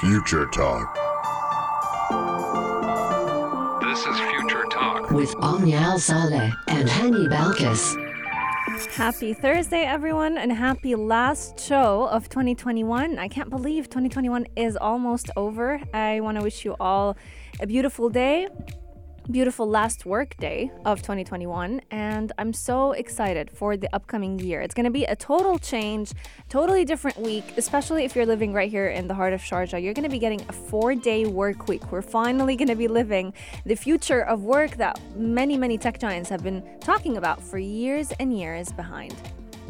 Future Talk. This is Future Talk. with Omnial Saleh and Hani Balkis. Happy Thursday, everyone, and happy last show of 2021. I can't believe 2021 is almost over. I want to wish you all a beautiful day, beautiful last work day of 2021, and I'm so excited for the upcoming year. It's going to be a total change, totally different week, especially if you're living right here in the heart of Sharjah. You're going to be getting a four day work week. We're finally going to be living the future of work that many, many tech giants have been talking about for years and years behind.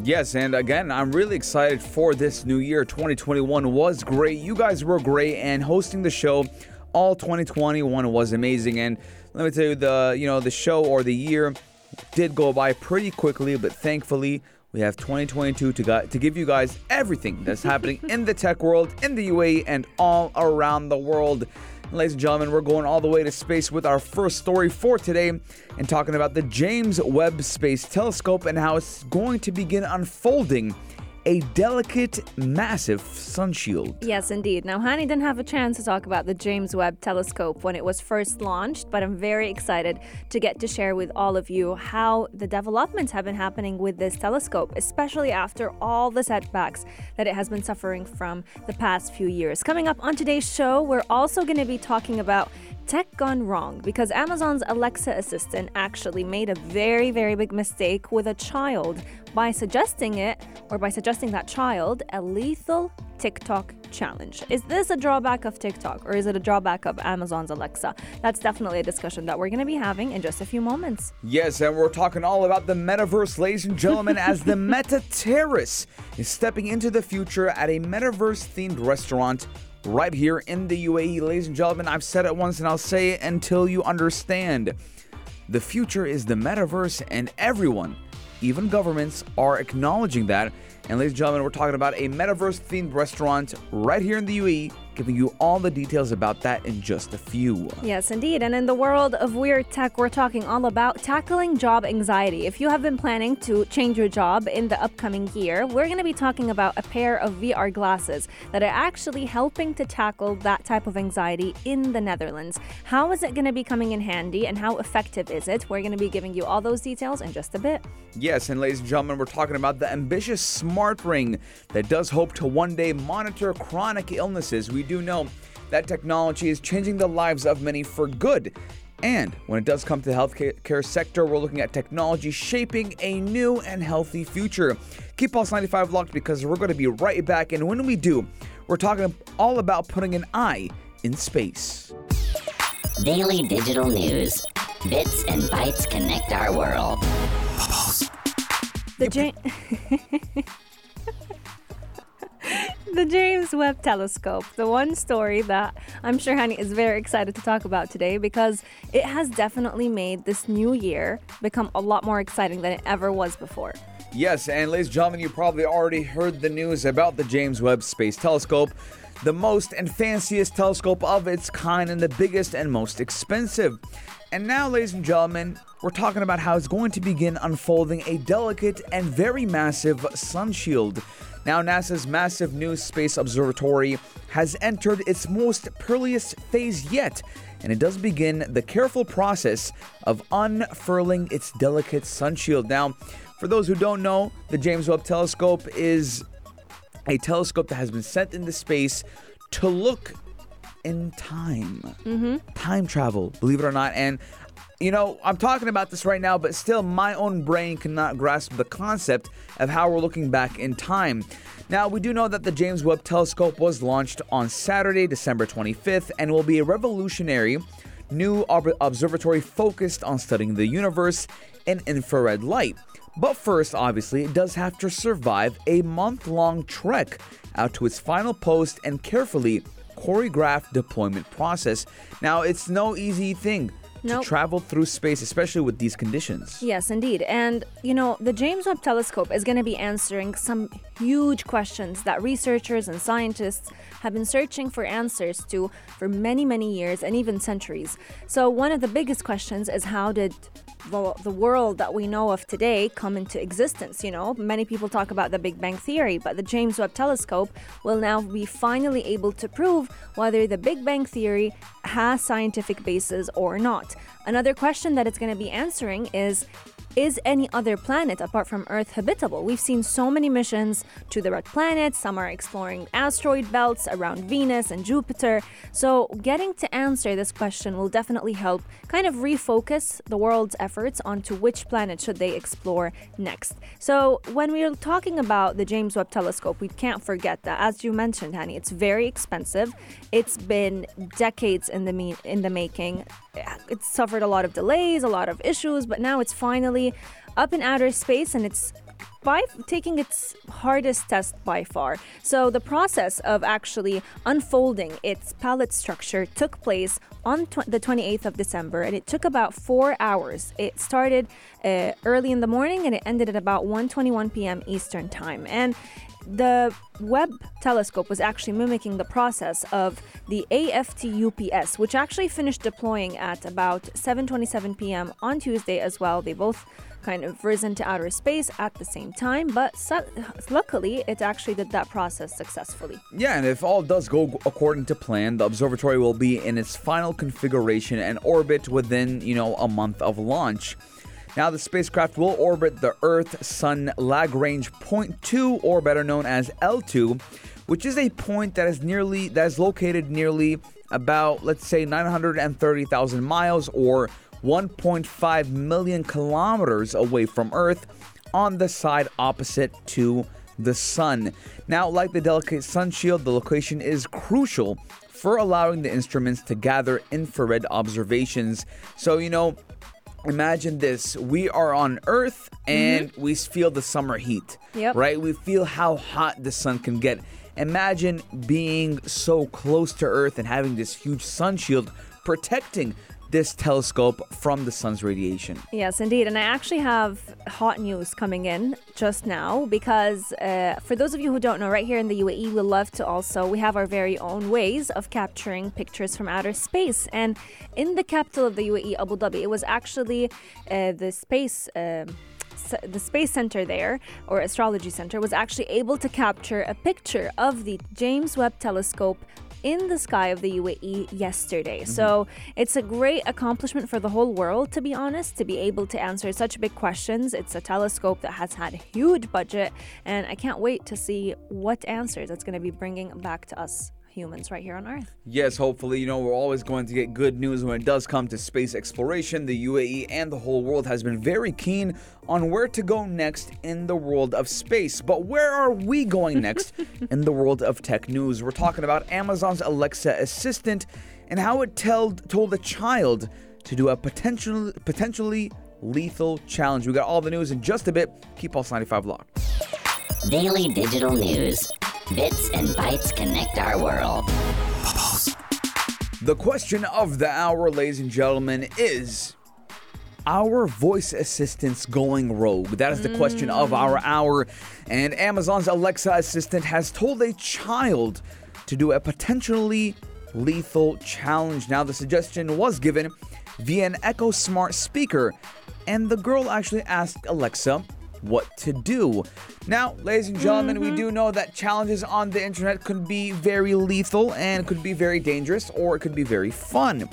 Yes, and again, I'm really excited for this new year. 2021 was great. You guys were great, and hosting the show all 2021 was amazing. And let me tell you, the you know the show or the year did go by pretty quickly, but thankfully we have 2022 to got, to give you guys everything that's happening in the tech world, in the UAE, and all around the world. Ladies and gentlemen, we're going all the way to space with our first story for today and talking about the James Webb Space Telescope and how it's going to begin unfolding a delicate, massive sun shield. Yes, indeed. Now, Hani didn't have a chance to talk about the James Webb Telescope when it was first launched, but I'm very excited to get to share with all of you how the developments have been happening with this telescope, especially after all the setbacks that it has been suffering from the past few years. Coming up on today's show, we're also going to be talking about tech gone wrong because Amazon's Alexa assistant actually made a very, very big mistake with a child by suggesting it or by suggesting that child a lethal TikTok challenge. Is this a drawback of TikTok or is it a drawback of Amazon's Alexa? That's definitely a discussion that we're going to be having in just a few moments. Yes, and we're talking all about the metaverse, ladies and gentlemen, as the Meta Terrace is stepping into the future at a metaverse themed restaurant right here in the UAE. Ladies and gentlemen, I've said it once and I'll say it until you understand. The future is the metaverse, and everyone, even governments, are acknowledging that. And ladies and gentlemen, we're talking about a metaverse themed restaurant right here in the UAE, giving you all the details about that in just a few. Yes, indeed. And in the world of weird tech, we're talking all about tackling job anxiety. If you have been planning to change your job in the upcoming year, we're going to be talking about a pair of VR glasses that are actually helping to tackle that type of anxiety in the Netherlands. How is it going to be coming in handy and how effective is it? We're going to be giving you all those details in just a bit. Yes, and ladies and gentlemen, we're talking about the ambitious smart ring that does hope to one day monitor chronic illnesses. We do know that technology is changing the lives of many for good. And when it does come to the healthcare sector, we're looking at technology shaping a new and healthy future. Keep Pulse 95 locked because we're going to be right back. And when we do, we're talking all about putting an eye in space. Daily digital news. Bits and bytes connect our world. The Ja- The James Webb Telescope, the one story that I'm sure Hani is very excited to talk about today because it has definitely made this new year become a lot more exciting than it ever was before. Yes, and ladies and gentlemen, you probably already heard the news about the James Webb Space Telescope, the most and fanciest telescope of its kind and the biggest and most expensive. And now, ladies and gentlemen, we're talking about how it's going to begin unfolding a delicate and very massive sun shield. Now, NASA's massive new space observatory has entered its most perilous phase yet, and it does begin the careful process of unfurling its delicate sunshield. Now, for those who don't know, the James Webb Telescope is a telescope that has been sent into space to look in time. Mm-hmm. Time travel, believe it or not. And, you know, I'm talking about this right now, but still, my own brain cannot grasp the concept of how we're looking back in time. Now, we do know that the James Webb Telescope was launched on Saturday, December 25th, and will be a revolutionary new ob- observatory focused on studying the universe in infrared light. But first, obviously, it does have to survive a month long trek out to its final post and carefully choreographed deployment process. Now, it's no easy thing Nope. to travel through space, especially with these conditions. Yes, indeed. And, you know, the James Webb Telescope is going to be answering some huge questions that researchers and scientists have been searching for answers to for many, many years and even centuries. So, one of the biggest questions is how did the, the world that we know of today come into existence. You know, many people talk about the Big Bang Theory, but the James Webb Telescope will now be finally able to prove whether the Big Bang Theory has scientific basis or not. Another question that it's going to be answering is is any other planet apart from Earth habitable? We've seen so many missions to the red planet. some are exploring asteroid belts around Venus and Jupiter. So, getting to answer this question will definitely help kind of refocus the world's efforts onto which planet should they explore next. So, when we're talking about the James Webb Telescope, we can't forget that as you mentioned, Hani, it's very expensive. It's been decades in the me- in the making. It's suffered a lot of delays, a lot of issues, but now it's finally up in outer space and it's by taking its hardest test by far. So the process of actually unfolding its pallet structure took place on tw- the 28th of December and it took about 4 hours. It started uh, early in the morning and it ended at about 1:21 p.m. Eastern Time. And the Webb telescope was actually mimicking the process of the AFT-UPS, which actually finished deploying at about 7:27 p.m. on Tuesday as well. They both kind of risen to outer space at the same time, but su- luckily it actually did that process successfully. Yeah, and if all does go according to plan, the observatory will be in its final configuration and orbit within, you know, a month of launch. Now, the spacecraft will orbit the Earth Sun Lagrange Point 2, or better known as L2, which is a point that is nearly that is located nearly about let's say 930,000 miles or 1.5 million kilometers away from Earth on the side opposite to the sun. Now, like the delicate sun shield, the location is crucial for allowing the instruments to gather infrared observations. So, you know, imagine this we are on Earth mm-hmm. and we feel the summer heat, Yep. right? We feel how hot the sun can get. Imagine being so close to Earth and having this huge sun shield protecting this telescope from the sun's radiation. Yes, indeed. And I actually have hot news coming in just now because uh, for those of you who don't know, right here in the UAE, we love to also, we have our very own ways of capturing pictures from outer space. And in the capital of the UAE, Abu Dhabi, it was actually uh, the space. S- the space center there or astrology center was actually able to capture a picture of the James Webb telescope in the sky of the UAE yesterday. Mm-hmm. So it's a great accomplishment for the whole world, to be honest, to be able to answer such big questions. It's a telescope that has had a huge budget, and I can't wait to see what answers it's going to be bringing back to us humans right here on Earth. Yes, hopefully, you know, we're always going to get good news when it does come to space exploration. The UAE and the whole world has been very keen on where to go next in the world of space. But where are we going next in the world of tech news? We're talking about Amazon's Alexa assistant and how it told told a child to do a potential potentially lethal challenge. We got all the news in just a bit. Keep Pulse 95 locked. Daily digital news. Bits and bytes connect our world. The question of the hour, ladies and gentlemen, is our voice assistants going rogue? That is the question of our mm. hour. And Amazon's Alexa assistant has told a child to do a potentially lethal challenge. Now, the suggestion was given via an Echo Smart speaker, and the girl actually asked Alexa what to do. Now, ladies and gentlemen, we do know that challenges on the internet could be very lethal and could be very dangerous or it could be very fun.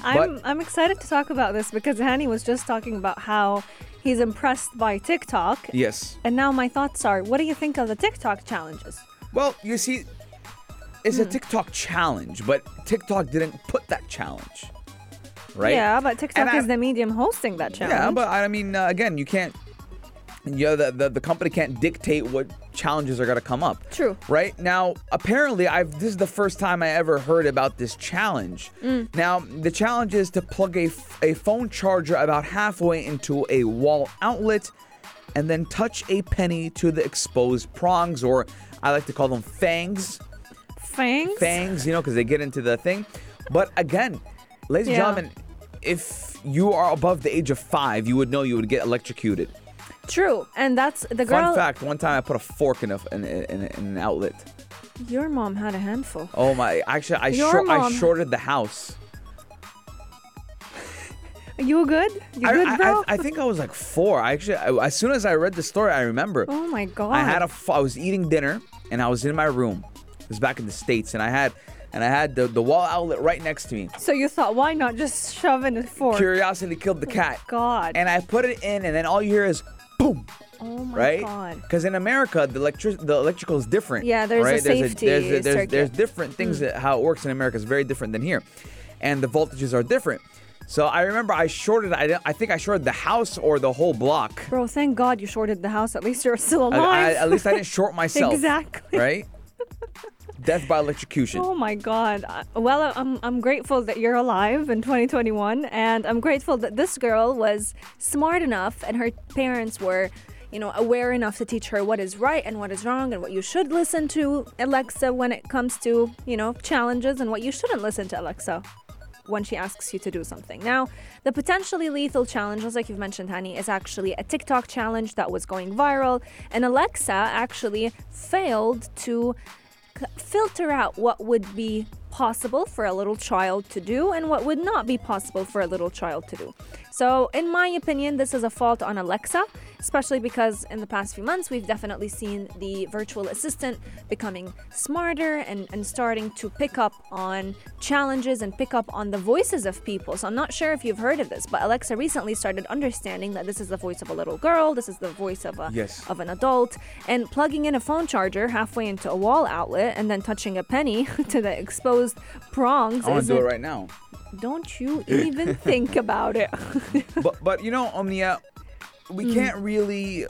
I'm, I'm excited to talk about this because Hani was just talking about how he's impressed by TikTok. Yes. And now my thoughts are what do you think of the TikTok challenges? Well, you see, it's a TikTok challenge, but TikTok didn't put that challenge. Right? Yeah, but TikTok And I- is the medium hosting that challenge. Yeah, but I mean, uh, again, you can't. Yeah, the, the the company can't dictate what challenges are gonna come up. True. Right now, apparently, I've this is the first time I ever heard about this challenge. Mm. Now, the challenge is to plug a, a phone charger about halfway into a wall outlet, and then touch a penny to the exposed prongs, or I like to call them fangs fangs. fangs, you know, because they get into the thing. But again, ladies Yeah. and gentlemen, if you are above the age of five, you would know you would get electrocuted. True, and that's the girl. Fun fact: one time I put a fork in a in, in, in an outlet. Your mom had a handful. Oh my! Actually, I Your short, I shorted the house. You good? You I, good, I- bro? I, I think I was like four. I actually, I, as soon as I read the story, I remember. oh my god. I had a. f- I was eating dinner and I was in my room. It was back in the states, and I had, and I had the, the wall outlet right next to me. So you thought, why not just shove in a fork? Curiosity killed the oh cat. God. And I put it in, and then all you hear is boom. oh my right? god. Because in America, the electric the electrical is different. Yeah, there's a right? safety there's, there's, there's, circuit. there's different things mm. that how it works in America is very different than here, and the voltages are different. So I remember I shorted. I, I think I shorted the house or the whole block. Bro, thank God you shorted the house. At least you're still I- alive. I- at least I didn't short myself. Exactly. Right. Death by electrocution. Oh my God. Well, I'm, I'm grateful that you're alive in 2021. And I'm grateful that this girl was smart enough and her parents were, you know, aware enough to teach her what is right and what is wrong and what you should listen to Alexa when it comes to, you know, challenges and what you shouldn't listen to Alexa when she asks you to do something. Now, the potentially lethal challenge, like you've mentioned, Hani, is actually a TikTok challenge that was going viral. And Alexa actually failed to filter out what would be possible for a little child to do and what would not be possible for a little child to do. So, in my opinion, this is a fault on Alexa, especially because in the past few months we've definitely seen the virtual assistant becoming smarter and, and starting to pick up on challenges and pick up on the voices of people. So, I'm not sure if you've heard of this, but Alexa recently started understanding that this is the voice of a little girl, this is the voice of a Yes. of an adult and plugging in a phone charger halfway into a wall outlet and then touching a penny to the exposed prongs I want to do it right now. don't you even think about it but but you know, Omnia, we Hmm. can't really,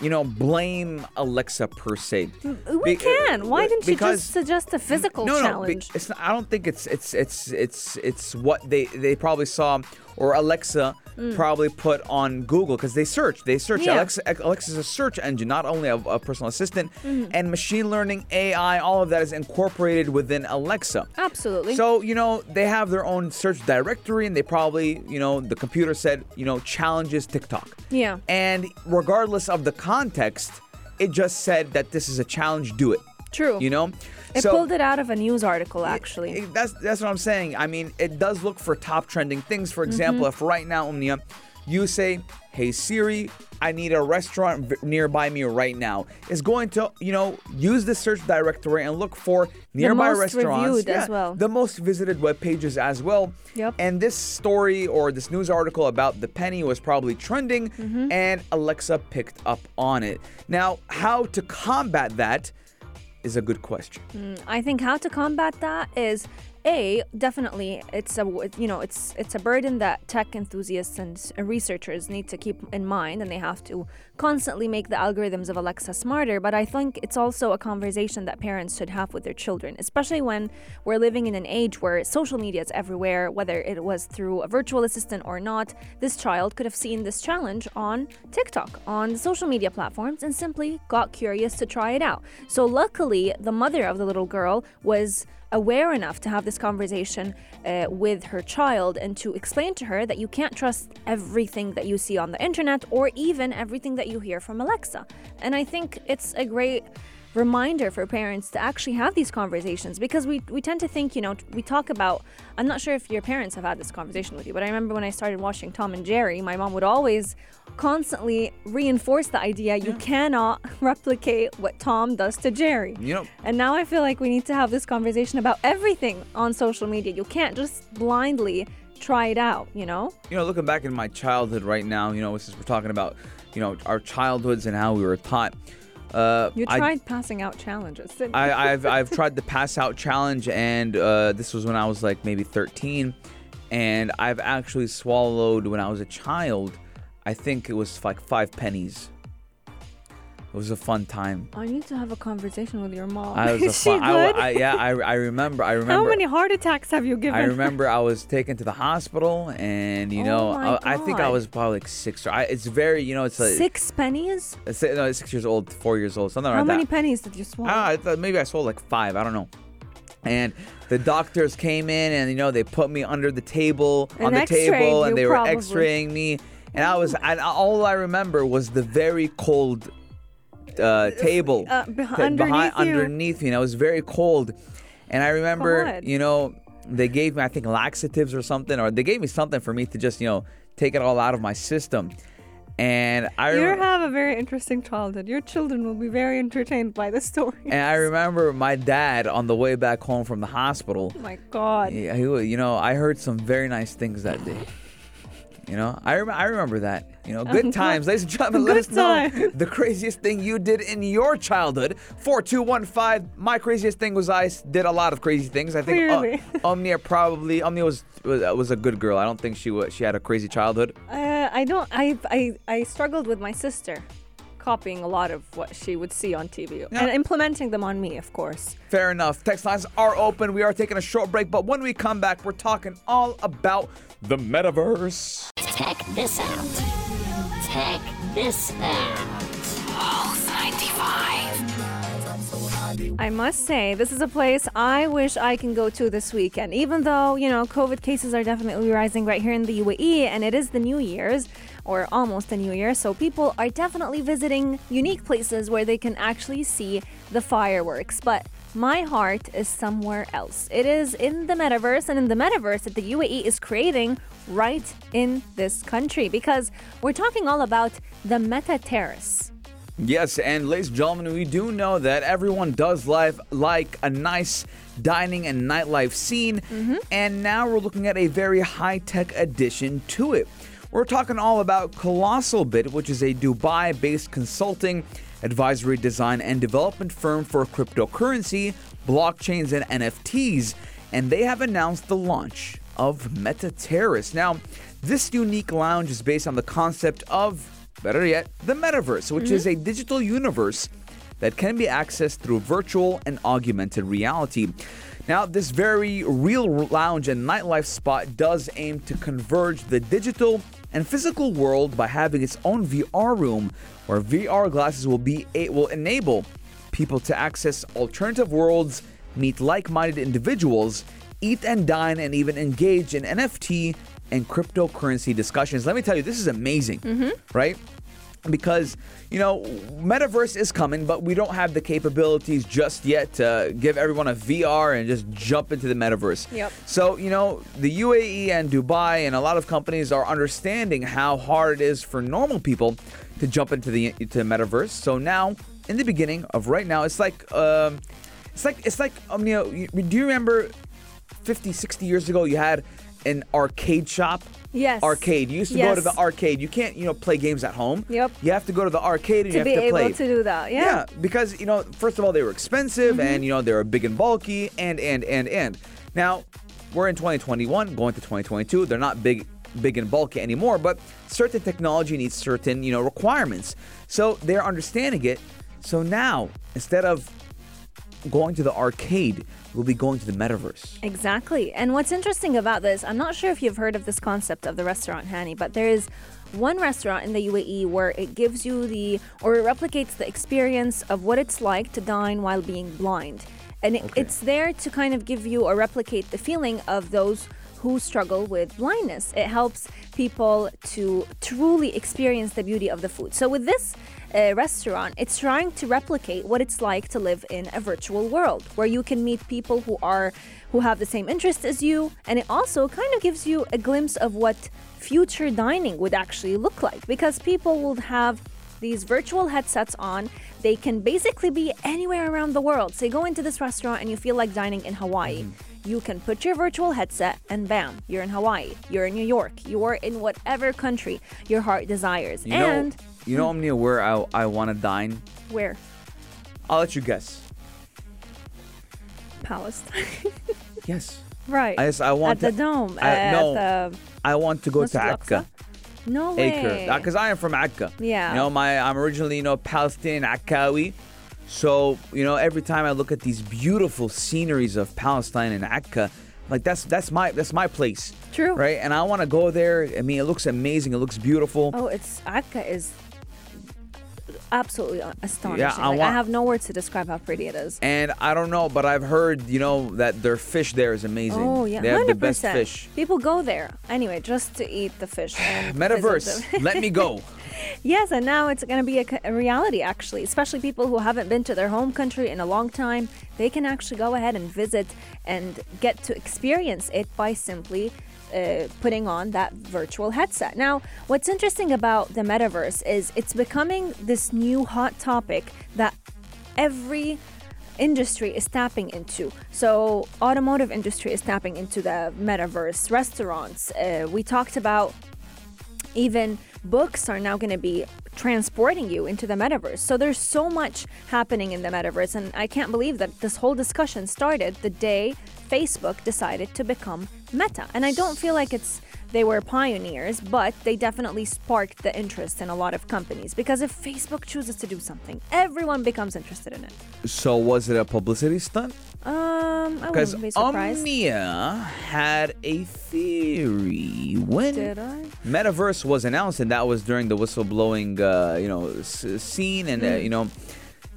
you know, blame Alexa per se. we Be- can why uh, didn't you just suggest a physical no, no, challenge it's not, I don't think it's it's it's it's it's what they they probably saw or Alexa probably put on Google because they search. They search. Yeah. Alexa Alexa's a search engine, not only a, a personal assistant, Mm-hmm. and machine learning, AI, all of that is incorporated within Alexa. absolutely So, you know, they have their own search directory and they probably, you know, the computer said, you know, challenges TikTok. Yeah. And regardless of the context, it just said that this is a challenge, do it. True You know? it so pulled it out of a news article actually it- that's that's what I'm saying. I mean, it does look for top trending things. For example, Mm-hmm. if right now, Omnia, you say, "Hey Siri, I need a restaurant v- nearby me right now," is going to, you know, use the search directory and look for nearby most restaurants, reviewed as well. the most visited web pages as well. Yep. And this story or this news article about the penny was probably trending, Mm-hmm. and Alexa picked up on it. Now, how to combat that is a good question. Mm, I think how to combat that is a definitely it's a you know it's it's a burden that tech enthusiasts and researchers need to keep in mind and they have to constantly make the algorithms of Alexa smarter but I think it's also a conversation that parents should have with their children especially when we're living in an age where social media is everywhere whether it was through a virtual assistant or not this child could have seen this challenge on TikTok on the social media platforms and simply got curious to try it out. So luckily the mother of the little girl was aware enough to have this conversation uh, with her child and to explain to her that you can't trust everything that you see on the internet or even everything that you hear from Alexa. And I think it's a great reminder for parents to actually have these conversations because we, we tend to think, you know, we talk about, I'm not sure if your parents have had this conversation with you, but I remember when I started watching Tom and Jerry, my mom would always constantly reinforce the idea you cannot replicate what Tom does to Jerry. Know, And now I feel like we need to have this conversation about everything on social media. You can't just blindly try it out, you know? you know, looking back in my childhood right now, you know, since we're talking about, you know, our childhoods and how we were taught. Uh, You I- tried passing out challenges. didn't you? I, I've I've tried the pass out challenge, and uh, this was when I was like maybe 13, and I've actually swallowed when I was a child. I think it was like five pennies. It was a fun time. I need to have a conversation with your mom. I was a Is she fun. I, good? I, yeah, I, I remember. I remember. How many heart attacks have you given? I remember I was taken to the hospital, and you Oh know, I, I think I was probably like six. Or I, it's very, you know, it's like Six pennies? It's, no, six years old, four years old, something How like many pennies did you swallow? Ah, I thought maybe I swallowed like five. I don't know. And the doctors came in, and you know they put me under the table And on the table, and they were. X-raying me, and I was, and all I remember was the very cold uh, table uh, beh- that underneath behind you. underneath me, and I was very cold. And I remember, God. you know, they gave me I think laxatives or something, or they gave me something for me to just you know take it all out of my system. And I You have a very interesting childhood. Your children will be very entertained by the story. and I remember my dad on the way back home from the hospital. oh my God. Yeah, he, you know, I heard some very nice things that day. You know, I, rem- I remember that. You know, good times. Ladies and gentlemen, let us know the craziest thing you did in your childhood. 4215. My craziest thing was I did a lot of crazy things. I think uh, Clearly. Omnia probably, Omnia was, was was a good girl. I don't think she was, she had a crazy childhood. Uh, I don't. I, I I struggled with my sister, copying a lot of what she would see on TV and implementing them on me, of course. Fair enough. Text lines are open. We are taking a short break, but when we come back, we're talking all about the metaverse. Check this out. Check this out. I must say, this is a place I wish I can go to this weekend. Even though, you know, COVID cases are definitely rising right here in the UAE and it is the New Year's or almost the New Year, so people are definitely visiting unique places where they can actually see the fireworks. But my heart is somewhere else. It is in the metaverse and in the metaverse that the UAE is creating right in this country because we're talking all about the Meta Terrace. Yes, and ladies and gentlemen, we do know that everyone does live like a nice dining and nightlife scene, mm-hmm. and now we're looking at a very high-tech addition to it. We're talking all about Colossal Bit, which is a Dubai-based consulting, advisory, design, and development firm for cryptocurrency, blockchains, and NFTs, and they have announced the launch of Meta Terrace. Now, this unique lounge is based on the concept of better yet, the metaverse, which is mm-hmm. a digital universe that can be accessed through virtual and augmented reality. Now, this very real lounge and nightlife spot does aim to converge the digital and physical world by having its own VR room where VR glasses will be it will enable people to access alternative worlds, meet like-minded individuals, eat and dine and even engage in NFT and cryptocurrency discussions. Let me tell you, this is amazing, mm-hmm. right? Because, you know, metaverse is coming, but we don't have the capabilities just yet to give everyone a VR and just jump into the metaverse. Yep. So, you know, the UAE and Dubai and a lot of companies are understanding how hard it is for normal people to jump into the into the metaverse. So now, in the beginning of right now, it's like um it's like it's like um, you know, do you remember 50, 60 years ago you had an arcade shop? Yes. Arcade. You used to go to the arcade. You can't, you know, play games at home. Yep. You have to go to the arcade and To you be have to able to do that, yeah. Yeah, because you know, first of all, they were expensive, Mm-hmm. and you know, they were big and bulky, and and and and. Now, we're in 2021, going to 2022. They're not big, big and bulky anymore, but certain technology needs certain, you know, requirements. So they're understanding it. So now, instead of going to the arcade, we'll be going to the metaverse. Exactly. And what's interesting about this, I'm not sure if you've heard of this concept of the restaurant Hani, but there is one restaurant in the UAE where it gives you the, or it replicates the experience of what it's like to dine while being blind. And it, Okay. it's there to kind of give you or replicate the feeling of those who struggle with blindness. It helps people to truly experience the beauty of the food. So with this uh, restaurant, it's trying to replicate what it's like to live in a virtual world where you can meet people who are who have the same interests as you, and it also kind of gives you a glimpse of what future dining would actually look like because people will have these virtual headsets on. They can basically be anywhere around the world. So you go into this restaurant and you feel like dining in Hawaii. You can put your virtual headset and bam, you're in Hawaii, you're in New York, you're in whatever country your heart desires. And you and know, you know, Omnia, where I I want to dine. where? I'll let you guess. Palestine. Yes. right. I just I want at to, the dome. I- at no. the I want to go to Akka. No way. Uh, because I am from Akka. Yeah. You know, my I'm originally you know Palestinian Akkawi. So you know, every time I look at these beautiful sceneries of Palestine and Akka, like that's that's my that's my place. True. Right, and I want to go there. I mean, it looks amazing. It looks beautiful. Oh, it's Akka is absolutely astonishing. Yeah, I Like, I have no words to describe how pretty it is. And I don't know, but I've heard you know that their fish there is amazing. Oh yeah, they have the hundred best fish. People go there anyway just to eat the fish. Metaverse, let me go. Yes, and now it's going to be a reality, actually. Especially people who haven't been to their home country in a long time, they can actually go ahead and visit and get to experience it by simply uh, putting on that virtual headset. Now, what's interesting about the metaverse is it's becoming this new hot topic that every industry is tapping into. So, automotive industry is tapping into the metaverse. Restaurants. Uh, we talked about even books are now going to be transporting you into the metaverse. So there's so much happening in the metaverse and I can't believe that this whole discussion started the day Facebook decided to become Meta. And I don't feel like it's they were pioneers, but they definitely sparked the interest in a lot of companies because if Facebook chooses to do something, everyone becomes interested in it. So was it a publicity stunt? Um, I wouldn't be surprised. Omnia had a theory when Did I? Metaverse was announced, and that was during the whistleblowing, uh, you know, s- scene, and uh, Mm. you know,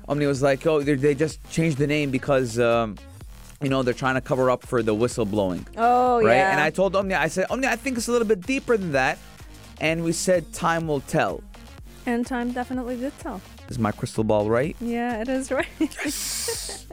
Omnia was like, "Oh, they they just changed the name because." Um, you know they're trying to cover up for the whistleblowing, Oh right? yeah. And I told Omnia, I said, Omnia, I think it's a little bit deeper than that, and we said time will tell. and time definitely did tell. Is my crystal ball right? Yeah, it is right.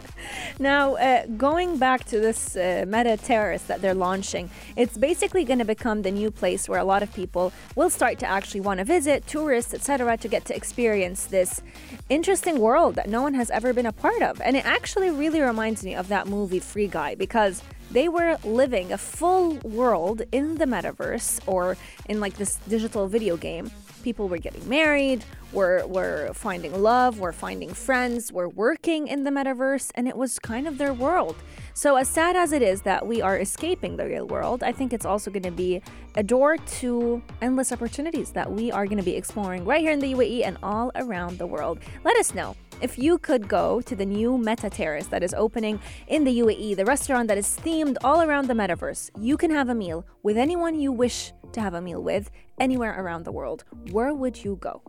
now, uh, going back to this uh, meta terrace that they're launching, it's basically going to become the new place where a lot of people will start to actually want to visit, tourists, etc., to get to experience this interesting world that no one has ever been a part of. And it actually really reminds me of that movie Free Guy because they were living a full world in the metaverse or in like this digital video game. People were getting married, were were finding love, were finding friends, were working in the metaverse, and it was kind of their world. So as sad as it is that we are escaping the real world, I think it's also going to be a door to endless opportunities that we are going to be exploring right here in the UAE and all around the world. Let us know if you could go to the new Meta Terrace that is opening in the UAE, the restaurant that is themed all around the metaverse, you can have a meal with anyone you wish to have a meal with anywhere around the world. Where would you go?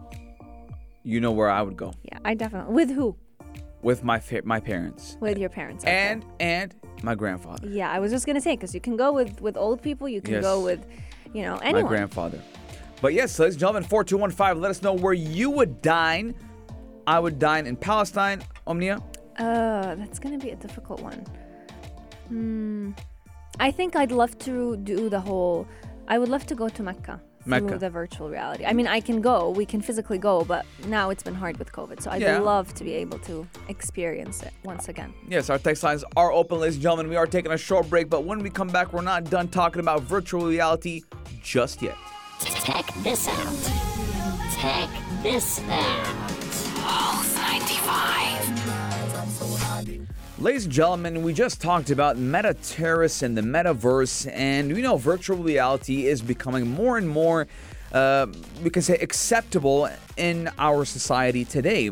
You know where I would go Yeah, I definitely. With who? with my fa- my parents With your parents. okay. and and my grandfather, yeah, I was just gonna say because you can go with with old people, you can Yes. go with, you know, anyone. my grandfather. But yes, ladies and gentlemen, four two one five. Let us know where you would dine. I would dine in Palestine, Omnia. Uh, that's gonna be a difficult one. Hmm. I think I'd love to do the whole. I would love to go to Mecca. Mecca. Through the virtual reality. I mean, I can go. We can physically go, but now it's been hard with COVID. So I'd Yeah. love to be able to experience it once again. Yes, our text lines are open, ladies and gentlemen. We are taking a short break, but when we come back, we're not done talking about virtual reality just yet. Check this out. Check this out. Ladies and gentlemen, we just talked about Meta Terrace and the metaverse, and we know virtual reality is becoming more and more, uh, we can say, acceptable in our society today.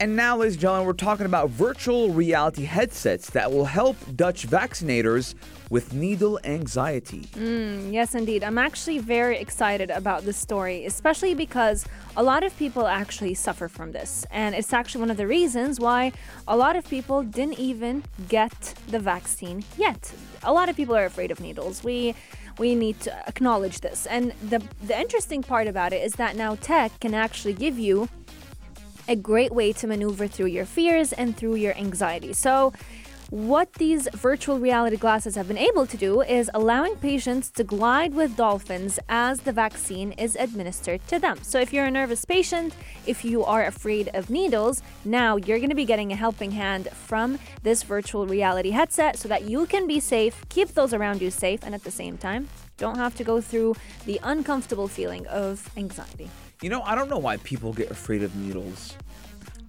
And now, ladies and gentlemen, we're talking about virtual reality headsets that will help Dutch vaccinators with needle anxiety. Mm, yes, indeed. I'm actually very excited about this story, especially because a lot of people actually suffer from this. And it's actually one of the reasons why a lot of people didn't even get the vaccine yet. A lot of people are afraid of needles. We we need to acknowledge this. And the the interesting part about it is that now tech can actually give you a great way to maneuver through your fears and through your anxiety. So, what these virtual reality glasses have been able to do is allowing patients to glide with dolphins as the vaccine is administered to them. So, if you're a nervous patient, if you are afraid of needles, now you're going to be getting a helping hand from this virtual reality headset so that you can be safe, keep those around you safe, and at the same time, don't have to go through the uncomfortable feeling of anxiety. You know, I don't know why people get afraid of needles.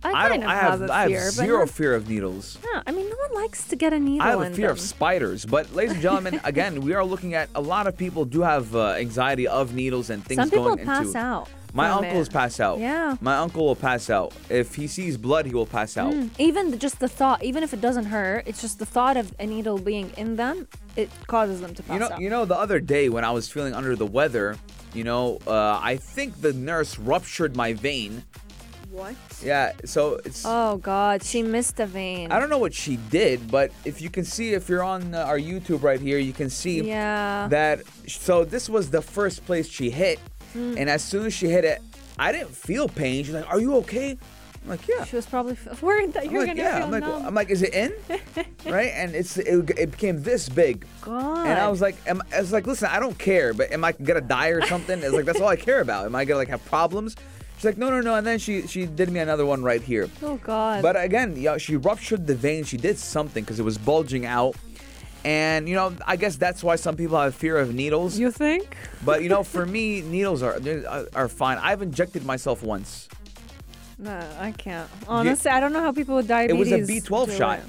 I I don't. I have, have, a I fear, have zero not- fear of needles. Yeah, I mean, no one likes to get a needle I have a fear them. of spiders, but ladies and gentlemen, again, we are looking at a lot of people do have uh, anxiety of needles and things Some people going pass into. out. My uncle's it. pass out. Yeah. My uncle will pass out. If he sees blood, he will pass out. Even the, just the thought, even if it doesn't hurt, it's just the thought of a needle being in them, it causes them to pass You know, out. you know, the other day when I was feeling under the weather, you know, uh, I think the nurse ruptured my vein. what? Yeah, so it's. Oh God, she missed a vein. I don't know what she did, but if you can see, if you're on uh, our YouTube right here, you can see Yeah. that. So this was the first place she hit, Hmm. and as soon as she hit it, I didn't feel pain. She's like, "Are you okay?" I'm like, "Yeah." She was probably f- worried that you're like, gonna yeah. feel I'm like, numb. I'm like, is it in? right? And it's it, it became this big. God. And I was like, am, I was like, listen, I don't care, but am I gonna die or something? It's like that's all I care about. Am I gonna like have problems? She's like, no, no, no. And then she she did me another one right here. oh God. But again, yeah, she ruptured the vein. She did something because it was bulging out. And you know, I guess that's why some people have fear of needles. you think? But you know, for me, needles are are- are fine. I've injected myself once. No, I can't. Honestly, I don't know how people with diabetes. It was a B12 shot. it.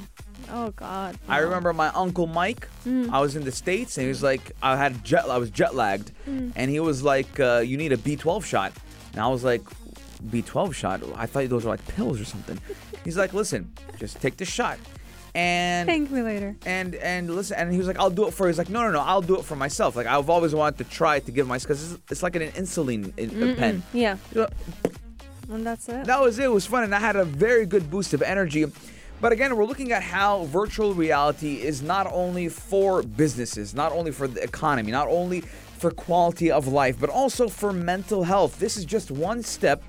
Oh God. I remember my uncle Mike. Mm. I was in the states, and he was like, I had jet, I was jet lagged, Mm. and he was like, uh, "You need a B12 shot," and I was like, "B12 shot? I thought those were like pills or something." He's like, "Listen, just take the shot," and Thank me later. and and listen, and he was like, "I'll do it for." He's like, "No, no, no, I'll do it for myself." Like I've always wanted to try to give myself because it's, it's like an insulin in, pen. Yeah. You know, And that's it. that was it. It was fun, and I had a very good boost of energy. But again, we're looking at how virtual reality is not only for businesses, not only for the economy, not only for quality of life, but also for mental health. This is just one step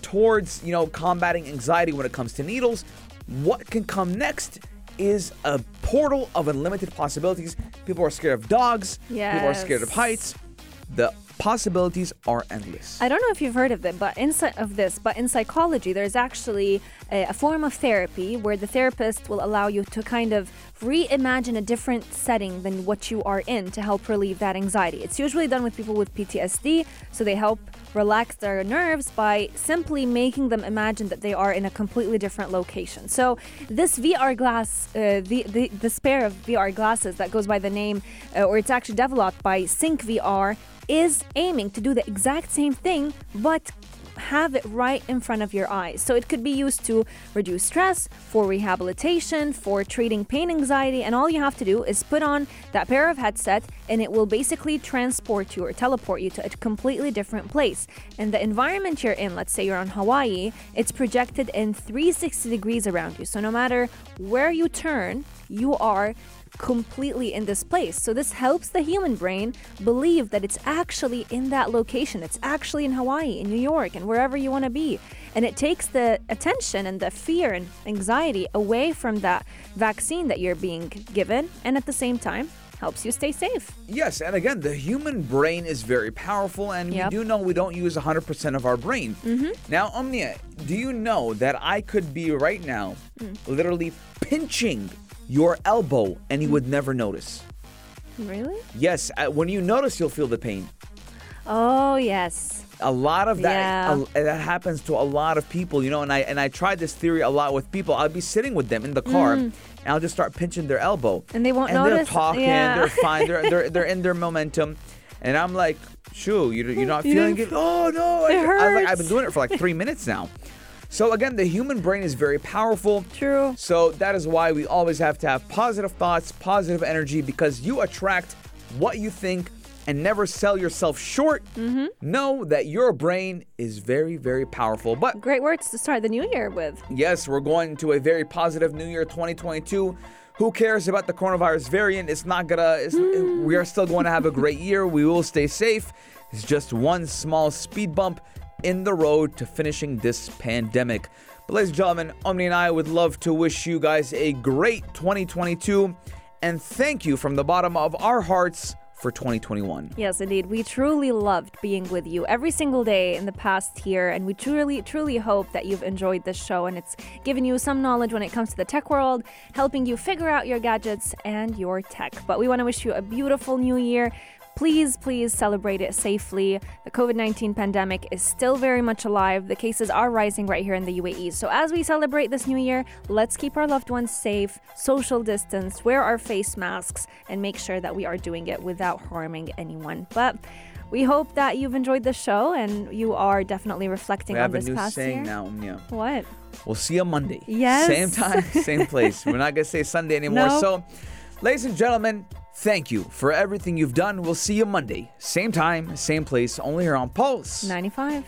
towards, you know, combating anxiety when it comes to needles. What can come next is a portal of unlimited possibilities. People are scared of dogs. People are scared of heights. The possibilities are endless. I don't know if you've heard of it, but in of this, but in psychology, there's actually a, a form of therapy where the therapist will allow you to kind of reimagine a different setting than what you are in to help relieve that anxiety. It's usually done with people with PTSD, so they help relax their nerves by simply making them imagine that they are in a completely different location. So this VR glass, uh, the, the this pair of VR glasses that goes by the name, uh, or it's actually developed by Sync VR, is aiming to do the exact same thing, but have it right in front of your eyes. So it could be used to reduce stress, for rehabilitation, for treating pain anxiety, and all you have to do is put on that pair of headset and it will basically transport you or teleport you to a completely different place. And the environment you're in, let's say you're on Hawaii, it's projected in 360 degrees around you. So no matter where you turn, you are completely in this place. So this helps the human brain believe that it's actually in that location. It's actually in Hawaii, in New York, and wherever you want to be. And it takes the attention and the fear and anxiety away from that vaccine that you're being given, and at the same time, helps you stay safe. Yes, and again, the human brain is very powerful, and Yep. we do know we don't use 100% of our brain. Mm-hmm. Now, Omnia, do you know that I could be right now Mm. literally pinching your elbow and you would never notice? Really? Yes, uh, when you notice, you'll feel the pain. Oh, yes. A lot of that Yeah. a- that happens to a lot of people, you know. And I and I tried this theory a lot with people. I'll be sitting with them in the car, and I'll just start pinching their elbow, Mm. And they won't and they're talking, Yeah. they're fine, they're, they're they're in their momentum, and I'm like, shoo, you you're not You feeling it? Oh no! I, It I was like, I've been doing it for like three minutes now. So again, the human brain is very powerful. True. So that is why we always have to have positive thoughts, positive energy, because you attract what you think and never sell yourself short. Mm-hmm. Know that your brain is very, very powerful. But Great words to start the new year with. yes, we're going to a very positive New Year 2022. Who cares about the coronavirus variant? It's not gonna. It's, we are still going to have a great year. We will stay safe. It's just one small speed bump in the road to finishing this pandemic. But, ladies and gentlemen, Omni and I would love to wish you guys a great 2022 and thank you from the bottom of our hearts for 2021. Yes, indeed. We truly loved being with you every single day in the past year, and we truly, truly hope that you've enjoyed this show and it's given you some knowledge when it comes to the tech world, helping you figure out your gadgets and your tech. But we want to wish you a beautiful new year. Please, please celebrate it safely. The COVID 19 pandemic is still very much alive. The cases are rising right here in the UAE. So, as we celebrate this new year, let's keep our loved ones safe, social distance, wear our face masks, and make sure that we are doing it without harming anyone. But we hope that you've enjoyed the show and you are definitely reflecting We on have a new past saying year. now. Yeah. What? We'll see you Monday. Yes. Same time, same place. We're not going to say Sunday anymore. No. So, ladies and gentlemen, thank you for everything you've done. We'll see you Monday. Same time, same place, only here on Pulse. 95.